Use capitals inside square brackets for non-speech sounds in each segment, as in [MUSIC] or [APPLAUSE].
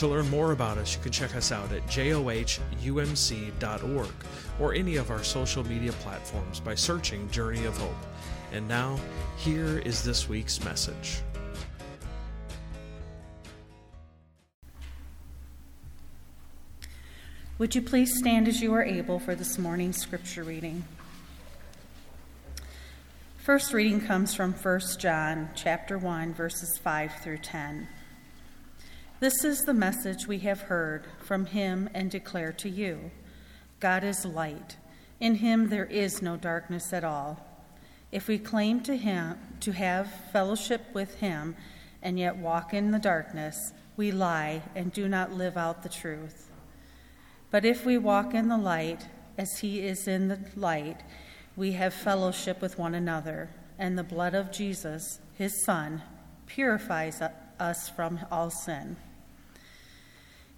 To learn more about us, you can check us out at johumc.org or any of our social media platforms by searching Journey of Hope. And now, here is this week's message. Would you please stand as you are able for this morning's scripture reading? First reading comes from 1 John chapter 1 verses 5 through 10. This is the message we have heard from him and declare to you. God is light. In him there is no darkness at all. If we claim to him to have fellowship with him and yet walk in the darkness, we lie and do not live out the truth. But if we walk in the light as he is in the light, we have fellowship with one another, and the blood of Jesus, his son, purifies us from all sin.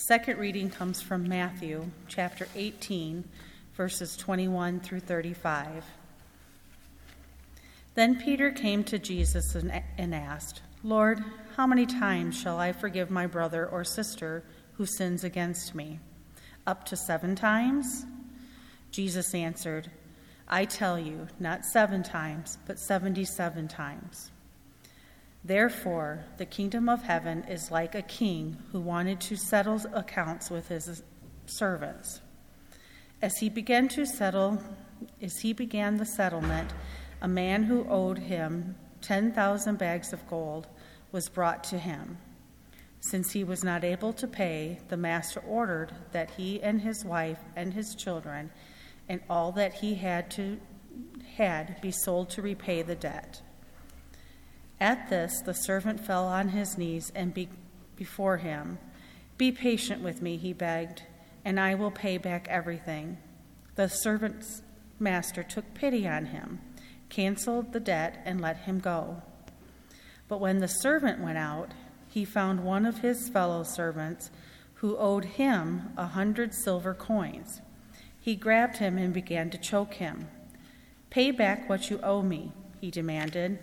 Second reading comes from Matthew chapter 18, verses 21 through 35. Then Peter came to Jesus and, asked, Lord, how many times shall I forgive my brother or sister who sins against me? Up to seven times? Jesus answered, I tell you, not seven times, but seventy seven times. Therefore, the kingdom of heaven is like a king who wanted to settle accounts with his servants. As he began to settle, as he began the settlement, a man who owed him 10,000 bags of gold was brought to him. Since he was not able to pay, the master ordered that he and his wife and his children and all that he had to had be sold to repay the debt. At this, the servant fell on his knees and be- before him. Be patient with me, he begged, and I will pay back everything. The servant's master took pity on him, canceled the debt, and let him go. But when the servant went out, he found one of his fellow servants who owed him a hundred silver coins. He grabbed him and began to choke him. Pay back what you owe me, he demanded.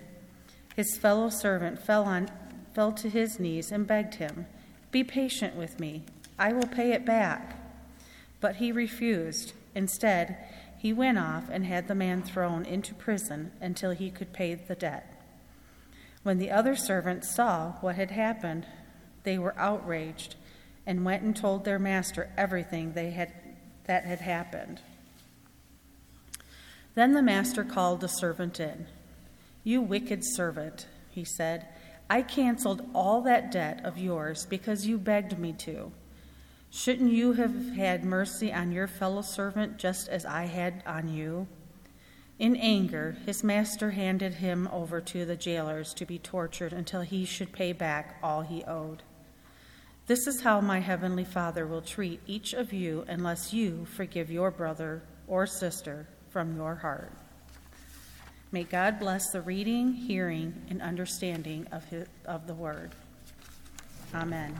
His fellow servant fell, on, fell to his knees and begged him, Be patient with me, I will pay it back. But he refused. Instead, he went off and had the man thrown into prison until he could pay the debt. When the other servants saw what had happened, they were outraged and went and told their master everything they had, that had happened. Then the master called the servant in. You wicked servant, he said, I canceled all that debt of yours because you begged me to. Shouldn't you have had mercy on your fellow servant just as I had on you? In anger, his master handed him over to the jailers to be tortured until he should pay back all he owed. This is how my heavenly Father will treat each of you unless you forgive your brother or sister from your heart. May God bless the reading, hearing, and understanding of, his, of the word. Amen.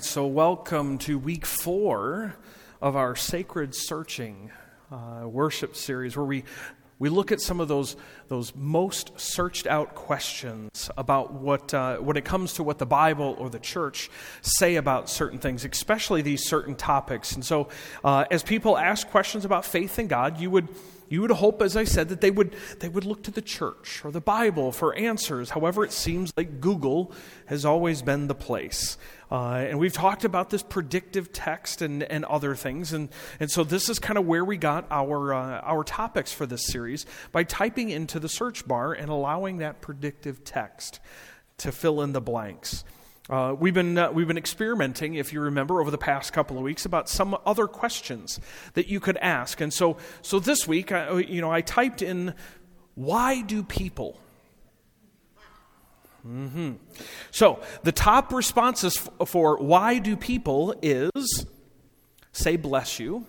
So, welcome to week four of our Sacred Searching uh, worship series, where we we look at some of those, those most searched out questions about what, uh, when it comes to what the Bible or the church say about certain things, especially these certain topics. And so, uh, as people ask questions about faith in God, you would You would hope, as I said, that they would, they would look to the church or the Bible for answers. However, it seems like Google has always been the place. Uh, and we've talked about this predictive text and, and other things. And, and so this is kind of where we got our, uh, our topics for this series by typing into the search bar and allowing that predictive text to fill in the blanks. Uh, we've, been, uh, we've been experimenting, if you remember, over the past couple of weeks about some other questions that you could ask. And so, so this week, I, you know, I typed in, why do people? Mm-hmm. So the top responses f- for why do people is say bless you.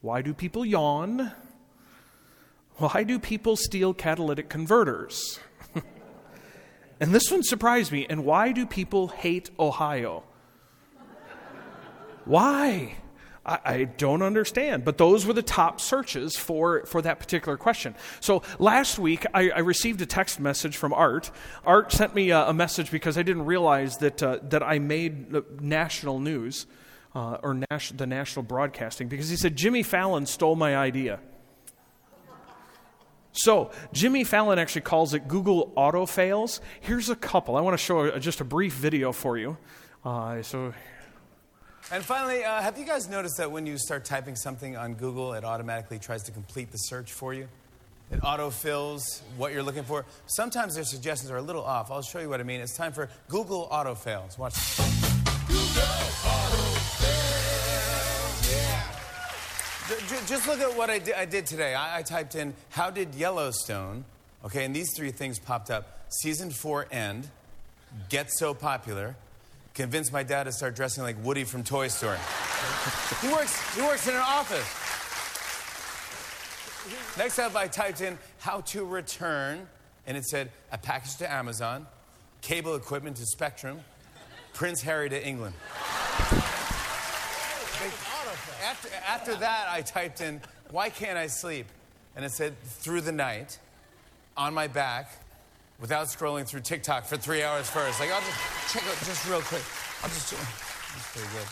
Why do people yawn? Why do people steal catalytic converters? And this one surprised me. And why do people hate Ohio? why? I, I, don't understand. But those were the top searches for, for that particular question. So last week, I, I received a text message from Art. Art sent me a, a message because I didn't realize that, uh, that I made national news uh, or nas- the national broadcasting because he said Jimmy Fallon stole my idea. So, Jimmy Fallon actually calls it Google auto fails. Here's a couple. I want to show a, just a brief video for you. Uh, so, and finally, uh, have you guys noticed that when you start typing something on Google, it automatically tries to complete the search for you? It autofills what you're looking for. Sometimes their suggestions are a little off. I'll show you what I mean. It's time for Google autofails. Watch. Google Just look at what I did, I did today. I, I, typed in, how did Yellowstone, okay, and these three things popped up. Season four end, get so popular, convince my dad to start dressing like Woody from Toy Story. he, works, he works in an office. Next up, I typed in how to return, and it said a package to Amazon, cable equipment to Spectrum, Prince Harry to England after, after that, I typed in, why can't I sleep? And it said, through the night, on my back, without scrolling through TikTok for three hours first. Like, I'll just check out just real quick. I'll just, oh, that's pretty good.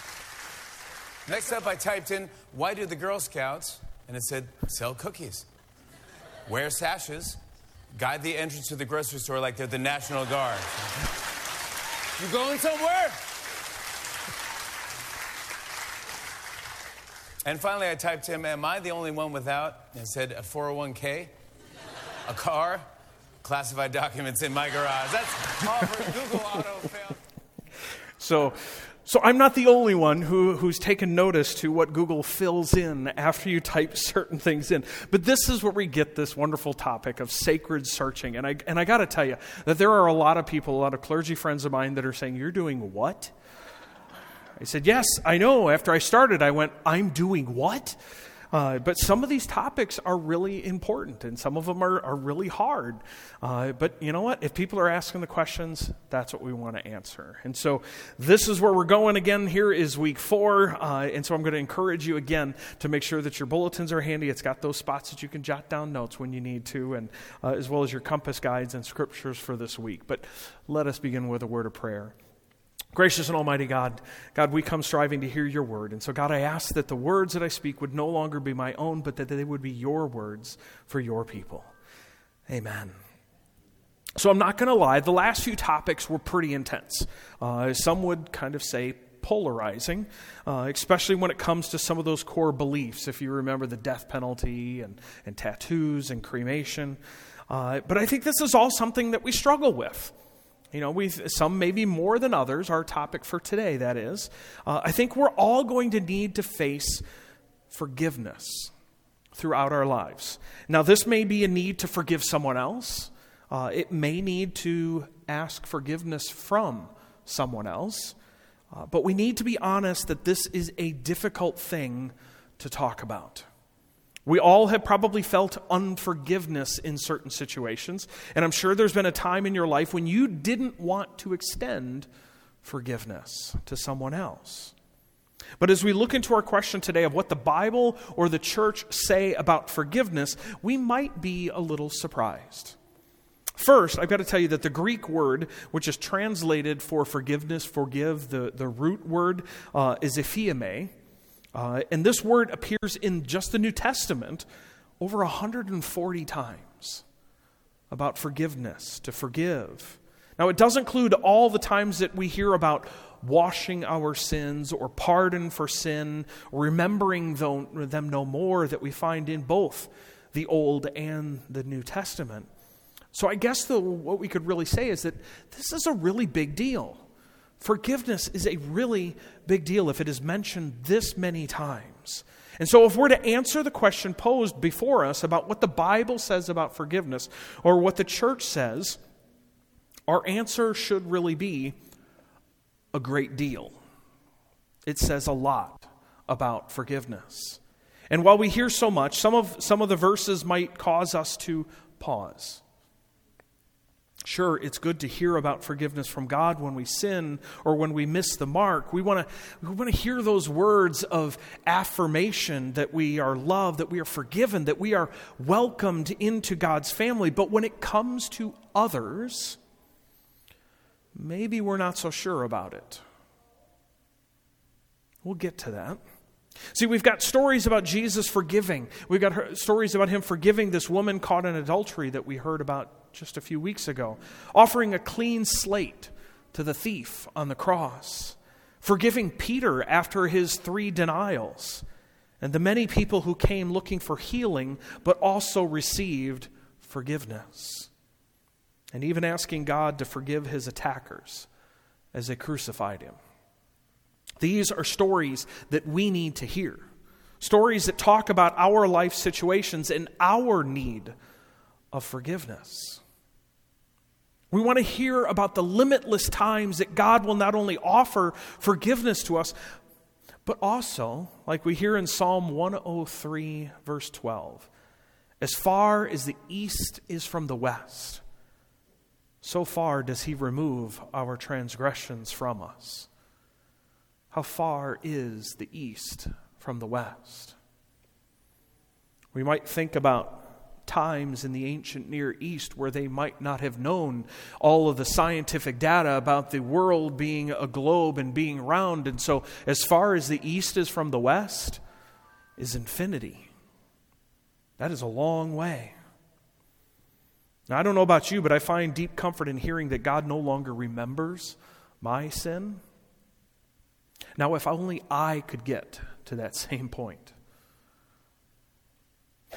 Next up, I typed in, why do the Girl Scouts? And it said, sell cookies, wear sashes, guide the entrance to the grocery store like they're the National Guard. [LAUGHS] You going somewhere? And finally, I typed in, Am I the only one without? And said, A 401k, a car, classified documents in my garage. That's all for Google autofill. So, so I'm not the only one who, who's taken notice to what Google fills in after you type certain things in. But this is where we get this wonderful topic of sacred searching. And I, and I got to tell you that there are a lot of people, a lot of clergy friends of mine that are saying, You're doing what? I said, Yes, I know. After I started, I went, I'm doing what? Uh, but some of these topics are really important and some of them are, are really hard. Uh, but you know what? If people are asking the questions, that's what we want to answer. And so this is where we're going again. Here is week four. Uh, and so I'm going to encourage you again to make sure that your bulletins are handy. It's got those spots that you can jot down notes when you need to, and uh, as well as your compass guides and scriptures for this week. But let us begin with a word of prayer. Gracious and Almighty God, God, we come striving to hear your word. And so, God, I ask that the words that I speak would no longer be my own, but that they would be your words for your people. Amen. So, I'm not going to lie, the last few topics were pretty intense. Uh, some would kind of say polarizing, uh, especially when it comes to some of those core beliefs. If you remember the death penalty and, and tattoos and cremation. Uh, but I think this is all something that we struggle with. You know, we've, some maybe more than others. Our topic for today, that is. Uh, I think we're all going to need to face forgiveness throughout our lives. Now, this may be a need to forgive someone else. Uh, it may need to ask forgiveness from someone else. Uh, but we need to be honest that this is a difficult thing to talk about. We all have probably felt unforgiveness in certain situations. And I'm sure there's been a time in your life when you didn't want to extend forgiveness to someone else. But as we look into our question today of what the Bible or the church say about forgiveness, we might be a little surprised. First, I've got to tell you that the Greek word, which is translated for forgiveness, forgive, the, the root word uh, is aphiemi. Uh, and this word appears in just the New Testament over 140 times about forgiveness, to forgive. Now, it does include all the times that we hear about washing our sins or pardon for sin, remembering them no more that we find in both the Old and the New Testament. So, I guess the, what we could really say is that this is a really big deal. Forgiveness is a really big deal if it is mentioned this many times. And so, if we're to answer the question posed before us about what the Bible says about forgiveness or what the church says, our answer should really be a great deal. It says a lot about forgiveness. And while we hear so much, some of, some of the verses might cause us to pause. Sure, it's good to hear about forgiveness from God when we sin or when we miss the mark. We want to we want to hear those words of affirmation that we are loved, that we are forgiven, that we are welcomed into God's family. But when it comes to others, maybe we're not so sure about it. We'll get to that. See, we've got stories about Jesus forgiving. We've got stories about him forgiving this woman caught in adultery that we heard about just a few weeks ago, offering a clean slate to the thief on the cross, forgiving Peter after his three denials, and the many people who came looking for healing but also received forgiveness, and even asking God to forgive his attackers as they crucified him. These are stories that we need to hear. Stories that talk about our life situations and our need of forgiveness. We want to hear about the limitless times that God will not only offer forgiveness to us, but also, like we hear in Psalm 103, verse 12, as far as the east is from the west, so far does he remove our transgressions from us. How far is the east from the west? We might think about times in the ancient Near East where they might not have known all of the scientific data about the world being a globe and being round. And so, as far as the east is from the west, is infinity. That is a long way. Now, I don't know about you, but I find deep comfort in hearing that God no longer remembers my sin now, if only I could get to that [LAUGHS] same point.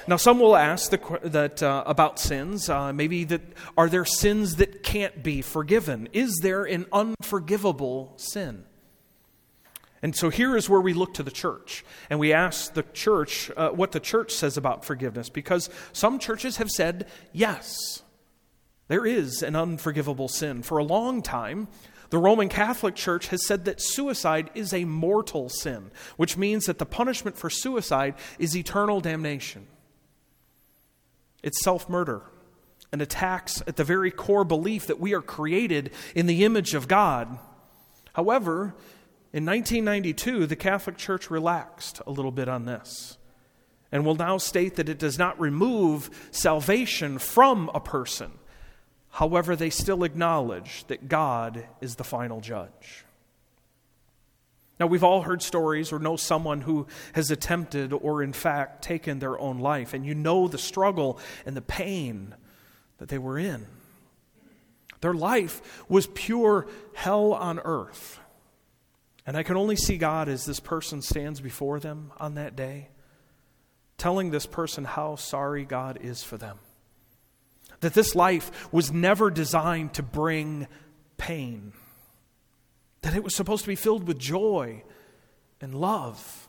Now, some will ask the, that uh, about sins. Uh, maybe that are there sins that can't be forgiven? Is there an unforgivable sin? And so here is where we look to the church and we ask the church uh, what the church says about forgiveness because some churches have said yes, there is an unforgivable sin. For a long time, the Roman Catholic Church has said that suicide is a mortal sin, which means that the punishment for suicide is eternal damnation. It's self murder and attacks at the very core belief that we are created in the image of God. However, in 1992, the Catholic Church relaxed a little bit on this and will now state that it does not remove salvation from a person However, they still acknowledge that God is the final judge. Now, we've all heard stories or know someone who has attempted or, in fact, taken their own life, and you know the struggle and the pain that they were in. Their life was pure hell on earth. And I can only see God as this person stands before them on that day, telling this person how sorry God is for them that this life was never designed to bring pain, that it was supposed to be filled with joy and love.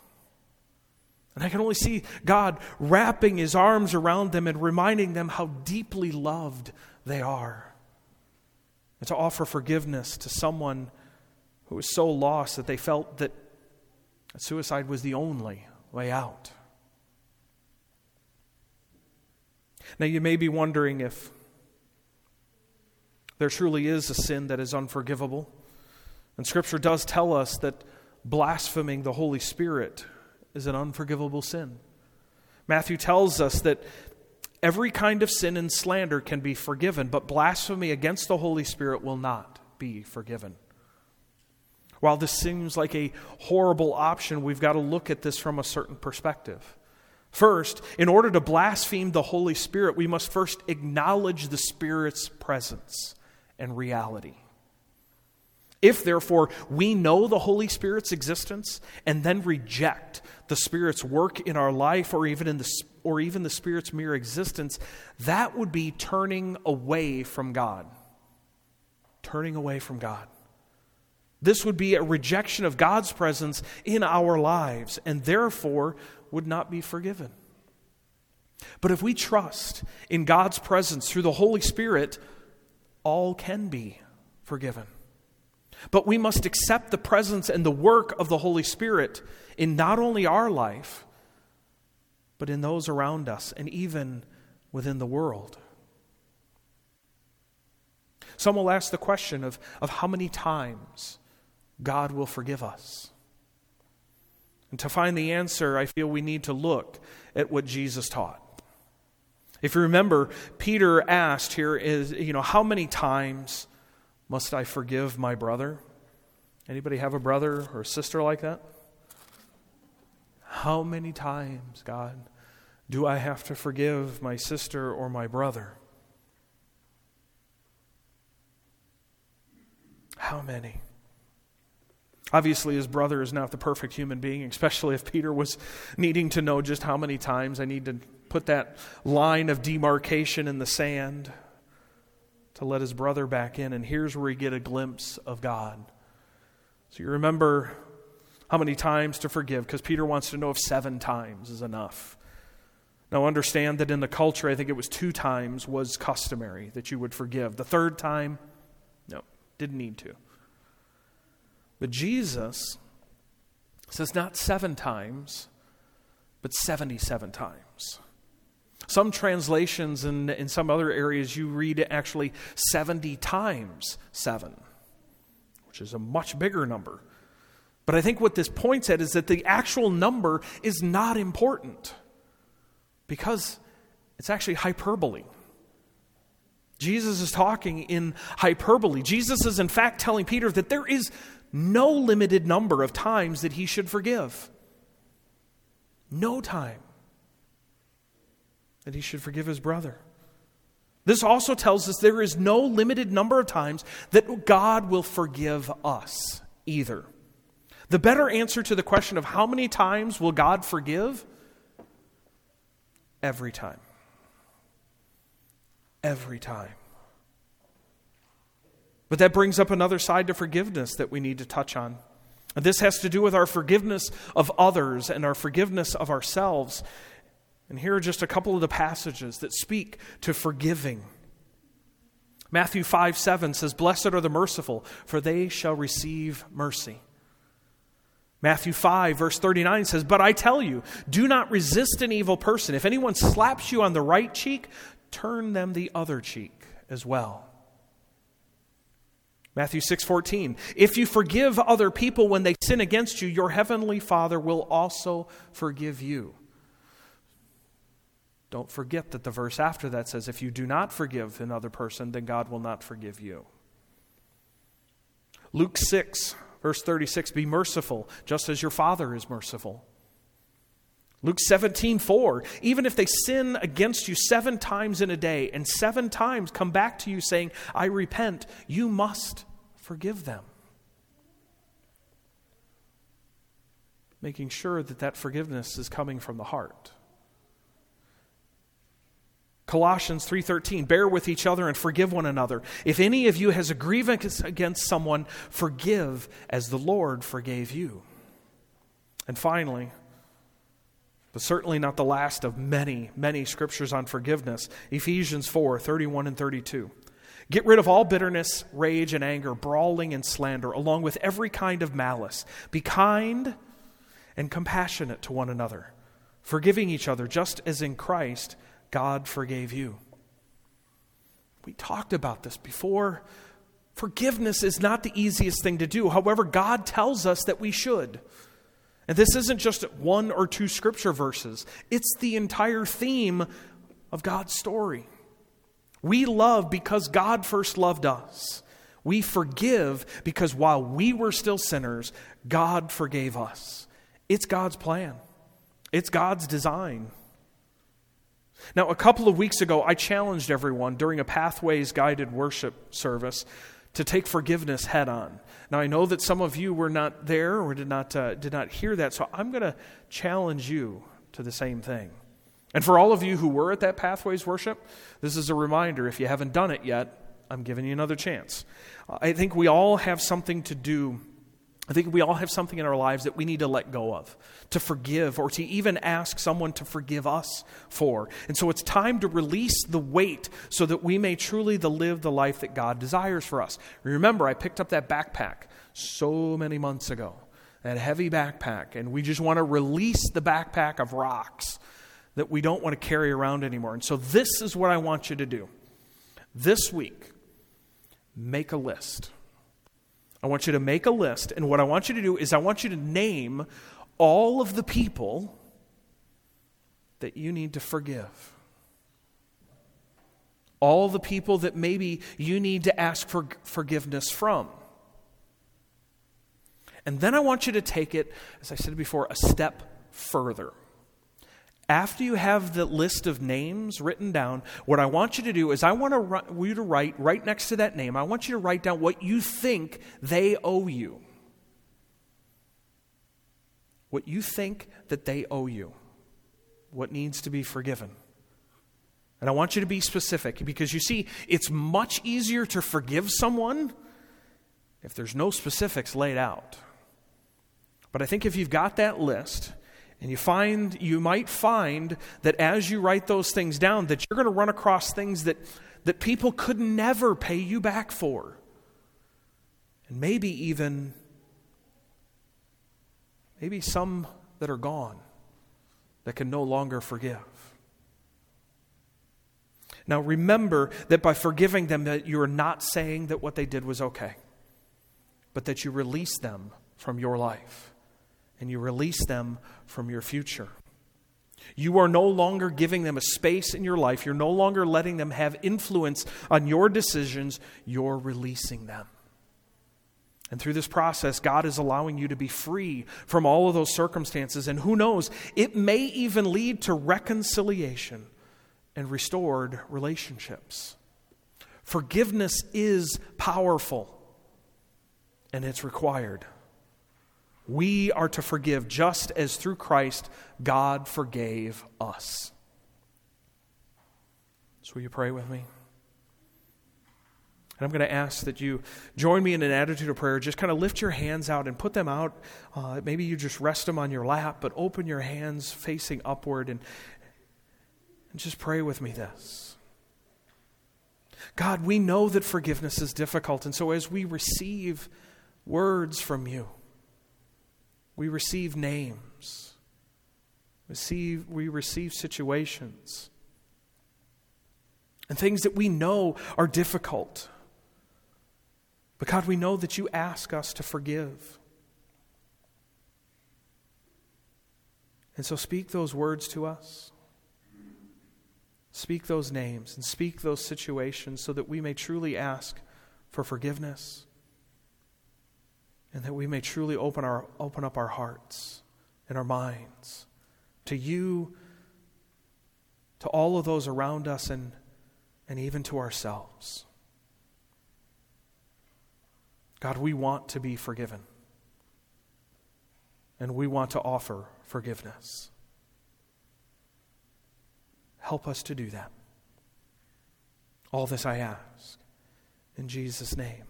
And I can only see God wrapping his arms around them and reminding them how deeply loved they are. And to offer forgiveness to someone who was so lost that they felt that suicide was the only way out. Now, you may be wondering if there truly is a sin that is unforgivable. And Scripture does tell us that blaspheming the Holy Spirit is an unforgivable sin. Matthew tells us that every kind of sin and slander can be forgiven, but blasphemy against the Holy Spirit will not be forgiven. While this seems like a horrible option, we've got to look at this from a certain perspective. First, in order to blaspheme the Holy Spirit, we must first acknowledge the Spirit's presence and reality. If, therefore, we know the Holy Spirit's existence and then reject the Spirit's work in our life or even, in the, or even the Spirit's mere existence, that would be turning away from God. Turning away from God. This would be a rejection of God's presence in our lives and therefore would not be forgiven. But if we trust in God's presence through the Holy Spirit, all can be forgiven. But we must accept the presence and the work of the Holy Spirit in not only our life, but in those around us and even within the world. Some will ask the question of, of how many times God will forgive us. And to find the answer, I feel we need to look at what Jesus taught. If you remember, Peter asked here is, you know, how many times must I forgive my brother? Anybody have a brother or a sister like that? How many times, God, do I have to forgive my sister or my brother? How many? Obviously, his brother is not the perfect human being, especially if Peter was needing to know just how many times I need to put that line of demarcation in the sand to let his brother back in. And here's where we get a glimpse of God. So you remember how many times to forgive, because Peter wants to know if seven times is enough. Now, understand that in the culture, I think it was two times was customary that you would forgive. The third time, no, didn't need to. But Jesus says not seven times, but 77 times. Some translations and in some other areas, you read actually 70 times 7, which is a much bigger number. But I think what this points at is that the actual number is not important because it's actually hyperbole. Jesus is talking in hyperbole. Jesus is, in fact, telling Peter that there is no limited number of times that he should forgive. No time that he should forgive his brother. This also tells us there is no limited number of times that God will forgive us either. The better answer to the question of how many times will God forgive? Every time. Every time. But that brings up another side to forgiveness that we need to touch on. And this has to do with our forgiveness of others and our forgiveness of ourselves. And here are just a couple of the passages that speak to forgiving. Matthew 5 7 says, Blessed are the merciful, for they shall receive mercy. Matthew 5, verse 39 says, But I tell you, do not resist an evil person. If anyone slaps you on the right cheek, turn them the other cheek as well. Matthew 6:14 If you forgive other people when they sin against you your heavenly Father will also forgive you. Don't forget that the verse after that says if you do not forgive another person then God will not forgive you. Luke 6 verse 36 Be merciful just as your Father is merciful. Luke 17, 4. Even if they sin against you seven times in a day and seven times come back to you saying, I repent, you must forgive them. Making sure that that forgiveness is coming from the heart. Colossians 3:13 Bear with each other and forgive one another. If any of you has a grievance against someone, forgive as the Lord forgave you. And finally, but certainly not the last of many, many scriptures on forgiveness. Ephesians 4 31 and 32. Get rid of all bitterness, rage, and anger, brawling and slander, along with every kind of malice. Be kind and compassionate to one another, forgiving each other, just as in Christ God forgave you. We talked about this before. Forgiveness is not the easiest thing to do. However, God tells us that we should. And this isn't just one or two scripture verses, it's the entire theme of God's story. We love because God first loved us. We forgive because while we were still sinners, God forgave us. It's God's plan, it's God's design. Now, a couple of weeks ago, I challenged everyone during a Pathways guided worship service to take forgiveness head on. Now, I know that some of you were not there or did not, uh, did not hear that, so I'm going to challenge you to the same thing. And for all of you who were at that Pathways worship, this is a reminder if you haven't done it yet, I'm giving you another chance. I think we all have something to do. I think we all have something in our lives that we need to let go of, to forgive, or to even ask someone to forgive us for. And so it's time to release the weight so that we may truly live the life that God desires for us. Remember, I picked up that backpack so many months ago, that heavy backpack, and we just want to release the backpack of rocks that we don't want to carry around anymore. And so this is what I want you to do. This week, make a list. I want you to make a list, and what I want you to do is I want you to name all of the people that you need to forgive. All the people that maybe you need to ask for forgiveness from. And then I want you to take it, as I said before, a step further. After you have the list of names written down, what I want you to do is I want you to write right next to that name, I want you to write down what you think they owe you. What you think that they owe you. What needs to be forgiven. And I want you to be specific because you see, it's much easier to forgive someone if there's no specifics laid out. But I think if you've got that list, and you find you might find that as you write those things down that you're going to run across things that that people could never pay you back for. And maybe even maybe some that are gone that can no longer forgive. Now remember that by forgiving them that you are not saying that what they did was okay, but that you release them from your life and you release them from your future. You are no longer giving them a space in your life. You're no longer letting them have influence on your decisions. You're releasing them. And through this process, God is allowing you to be free from all of those circumstances. And who knows, it may even lead to reconciliation and restored relationships. Forgiveness is powerful and it's required. We are to forgive just as through Christ God forgave us. So, will you pray with me? And I'm going to ask that you join me in an attitude of prayer. Just kind of lift your hands out and put them out. Uh, maybe you just rest them on your lap, but open your hands facing upward and, and just pray with me this. God, we know that forgiveness is difficult. And so as we receive words from you, we receive names. Receive, we receive situations. And things that we know are difficult. But God, we know that you ask us to forgive. And so speak those words to us. Speak those names and speak those situations so that we may truly ask for forgiveness and that we may truly open, our, open up our hearts and our minds to you, to all of those around us, and, and even to ourselves. God, we want to be forgiven, and we want to offer forgiveness. Help us to do that. All this I ask. In Jesus' name,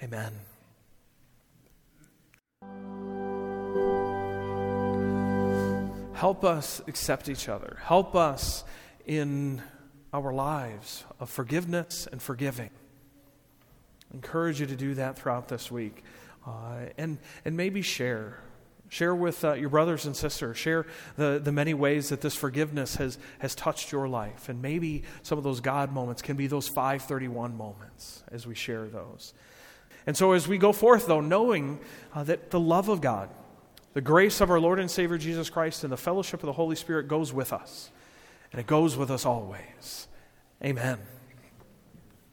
amen. Help us accept each other. Help us in our lives of forgiveness and forgiving. Encourage you to do that throughout this week. Uh, and, and maybe share. Share with uh, your brothers and sisters. Share the, the many ways that this forgiveness has, has touched your life. And maybe some of those God moments can be those 531 moments as we share those. And so, as we go forth, though, knowing uh, that the love of God, the grace of our Lord and Savior Jesus Christ, and the fellowship of the Holy Spirit goes with us, and it goes with us always. Amen.